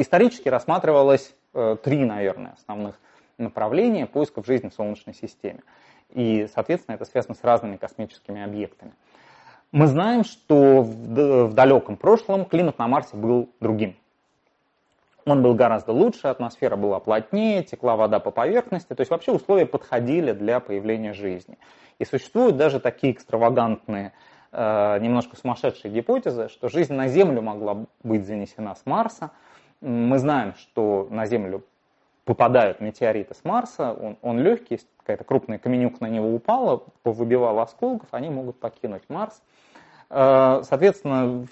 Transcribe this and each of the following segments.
исторически рассматривалось три, наверное, основных направления поисков жизни в Солнечной системе. И, соответственно, это связано с разными космическими объектами. Мы знаем, что в далеком прошлом климат на Марсе был другим. Он был гораздо лучше, атмосфера была плотнее, текла вода по поверхности, то есть вообще условия подходили для появления жизни. И существуют даже такие экстравагантные, э, немножко сумасшедшие гипотезы, что жизнь на Землю могла быть занесена с Марса. Мы знаем, что на Землю попадают метеориты с Марса, он, он легкий, какая-то крупная каменюка на него упала, повыбивала осколков, они могут покинуть Марс. Э, соответственно,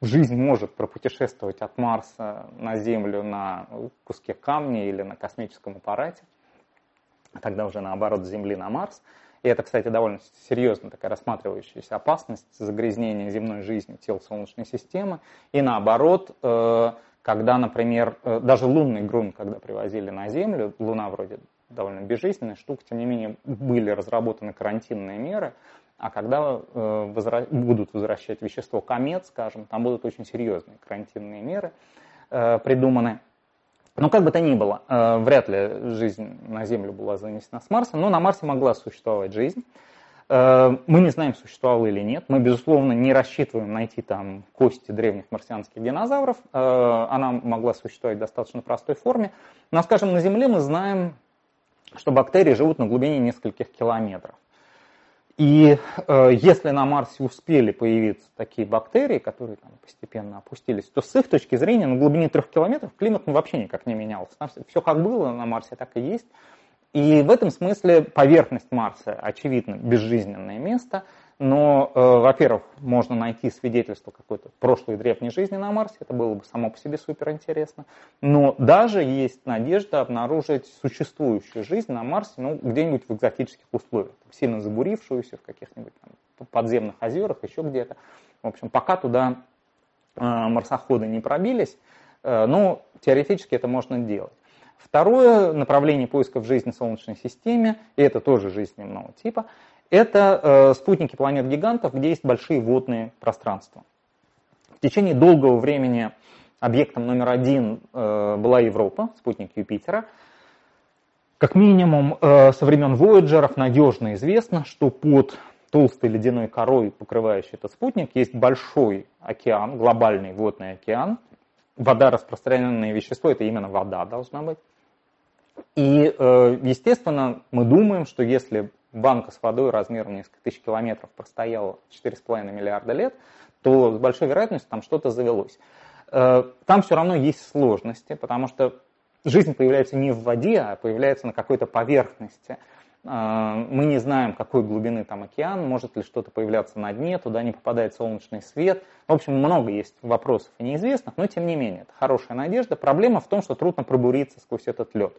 жизнь может пропутешествовать от Марса на Землю на куске камня или на космическом аппарате, а тогда уже наоборот с Земли на Марс. И это, кстати, довольно серьезная такая рассматривающаяся опасность загрязнения земной жизни тел Солнечной системы. И наоборот, э, когда, например, э, даже лунный грунт, когда привозили на Землю, Луна вроде довольно безжизненная штука, тем не менее были разработаны карантинные меры, а когда э, возра... будут возвращать вещество комет, скажем, там будут очень серьезные карантинные меры э, придуманы. Но как бы то ни было, вряд ли жизнь на Землю была занесена с Марса, но на Марсе могла существовать жизнь. Э, мы не знаем, существовала или нет. Мы, безусловно, не рассчитываем найти там кости древних марсианских динозавров. Э, она могла существовать в достаточно простой форме. Но, скажем, на Земле мы знаем, что бактерии живут на глубине нескольких километров. И э, если на Марсе успели появиться такие бактерии, которые там постепенно опустились, то с их точки зрения на глубине трех километров климат ну, вообще никак не менялся. Все как было на Марсе, так и есть. И в этом смысле поверхность Марса, очевидно, безжизненное место – но, э, во-первых, можно найти свидетельство какой-то прошлой древней жизни на Марсе, это было бы само по себе суперинтересно. Но даже есть надежда обнаружить существующую жизнь на Марсе, ну, где-нибудь в экзотических условиях, сильно забурившуюся в каких-нибудь там, подземных озерах, еще где-то. В общем, пока туда э, марсоходы не пробились, э, но теоретически это можно делать. Второе направление поисков жизни в Солнечной системе, и это тоже жизнь земного типа – это э, спутники планет-гигантов, где есть большие водные пространства. В течение долгого времени объектом номер один э, была Европа, спутник Юпитера. Как минимум э, со времен Вояджеров надежно известно, что под толстой ледяной корой, покрывающей этот спутник, есть большой океан, глобальный водный океан. Вода, распространенное вещество, это именно вода должна быть. И, э, естественно, мы думаем, что если банка с водой размером несколько тысяч километров простояла 4,5 миллиарда лет, то с большой вероятностью там что-то завелось. Э, там все равно есть сложности, потому что жизнь появляется не в воде, а появляется на какой-то поверхности. Э, мы не знаем, какой глубины там океан, может ли что-то появляться на дне, туда не попадает солнечный свет. В общем, много есть вопросов и неизвестных, но тем не менее, это хорошая надежда. Проблема в том, что трудно пробуриться сквозь этот лед.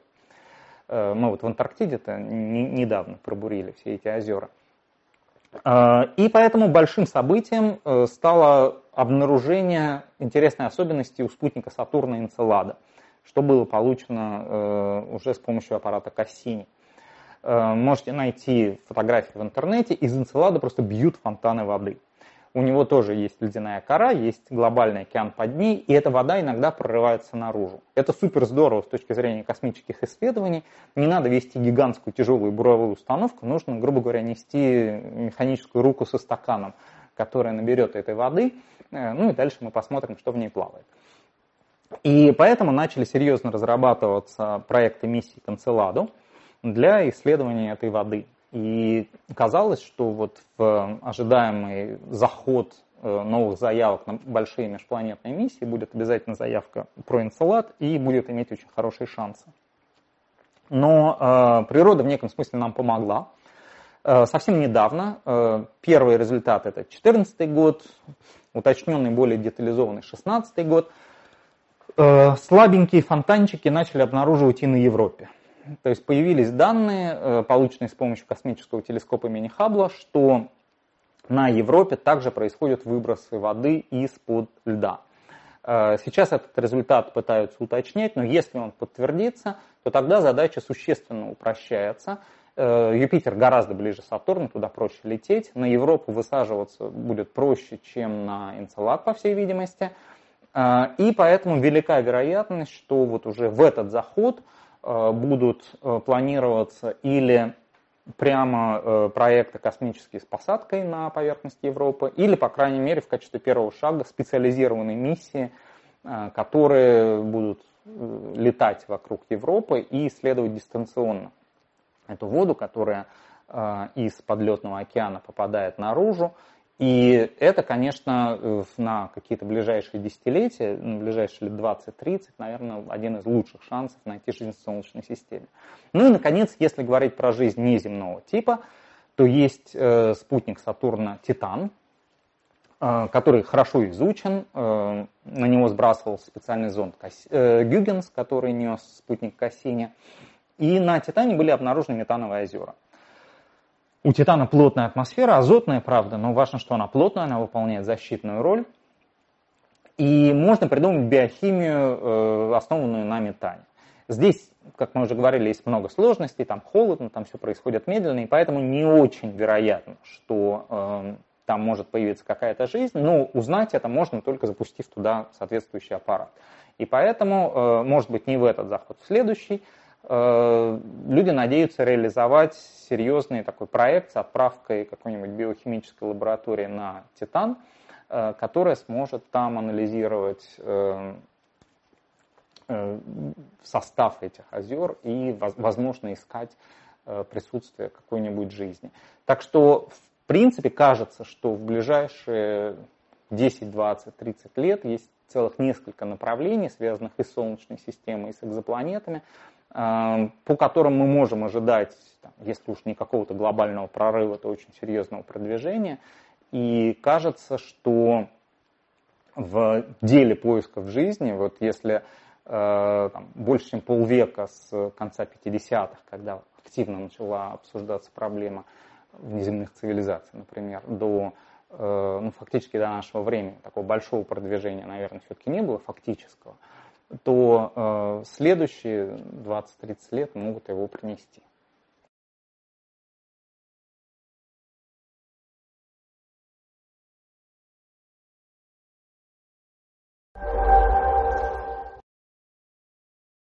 Э, мы вот в Антарктиде-то недавно пробурили все эти озера. Э, и поэтому большим событием э, стало обнаружение интересной особенности у спутника Сатурна Энцелада, что было получено уже с помощью аппарата Кассини. Можете найти фотографии в интернете, из Энцелада просто бьют фонтаны воды у него тоже есть ледяная кора, есть глобальный океан под ней, и эта вода иногда прорывается наружу. Это супер здорово с точки зрения космических исследований. Не надо вести гигантскую тяжелую буровую установку, нужно, грубо говоря, нести механическую руку со стаканом, которая наберет этой воды, э, ну и дальше мы посмотрим, что в ней плавает. И поэтому начали серьезно разрабатываться проекты миссии Канцеладу для исследования этой воды. И казалось, что вот в ожидаемый заход э, новых заявок на большие межпланетные миссии будет обязательно заявка про Энцелад и будет иметь очень хорошие шансы. Но э, природа в неком смысле нам помогла. Э, совсем недавно, э, первый результат это 2014 год, уточненный, более детализованный 2016 год, э, слабенькие фонтанчики начали обнаруживать и на Европе. То есть появились данные, э, полученные с помощью космического телескопа имени Хаббла, что на Европе также происходят выбросы воды из-под льда. Э, сейчас этот результат пытаются уточнять, но если он подтвердится, то тогда задача существенно упрощается. Э, Юпитер гораздо ближе Сатурна, туда проще лететь. На Европу высаживаться будет проще, чем на Энцелад, по всей видимости. И поэтому велика вероятность, что вот уже в этот заход будут планироваться или прямо проекты космические с посадкой на поверхность Европы, или, по крайней мере, в качестве первого шага специализированные миссии, которые будут летать вокруг Европы и исследовать дистанционно эту воду, которая э, из подлетного океана попадает наружу. И это, конечно, э, на какие-то ближайшие десятилетия, ну, ближайшие лет 20-30, наверное, один из лучших шансов найти жизнь в Солнечной системе. Ну и, наконец, если говорить про жизнь неземного типа, то есть э, спутник Сатурна Титан, э, который хорошо изучен. Э, на него сбрасывался специальный зонд Касс... э, Гюгенс, который нес спутник Кассини. И на Титане были обнаружены метановые озера. У Титана плотная атмосфера, азотная, правда, но важно, что она плотная, она выполняет защитную роль. И можно придумать биохимию, э, основанную на метане. Здесь, как мы уже говорили, есть много сложностей, там холодно, там все происходит медленно, и поэтому не очень вероятно, что э, там может появиться какая-то жизнь, но узнать это можно только запустив туда соответствующий аппарат. И поэтому, э, может быть, не в этот заход, в следующий, люди надеются реализовать серьезный такой проект с отправкой какой-нибудь биохимической лаборатории на Титан, э, которая сможет там анализировать э, состав этих озер и, возможно, искать присутствие какой-нибудь жизни. Так что, в принципе, кажется, что в ближайшие 10, 20, 30 лет есть целых несколько направлений, связанных и с Солнечной системой, и с экзопланетами, по которым мы можем ожидать, если уж не какого-то глобального прорыва, то очень серьезного продвижения. И кажется, что в деле поисков жизни, вот если э, там, больше чем полвека с конца 50-х, когда активно начала обсуждаться проблема внеземных цивилизаций, например, до э, ну, фактически до нашего времени такого большого продвижения, наверное, все-таки не было фактического то э, следующие 20-30 лет могут его принести.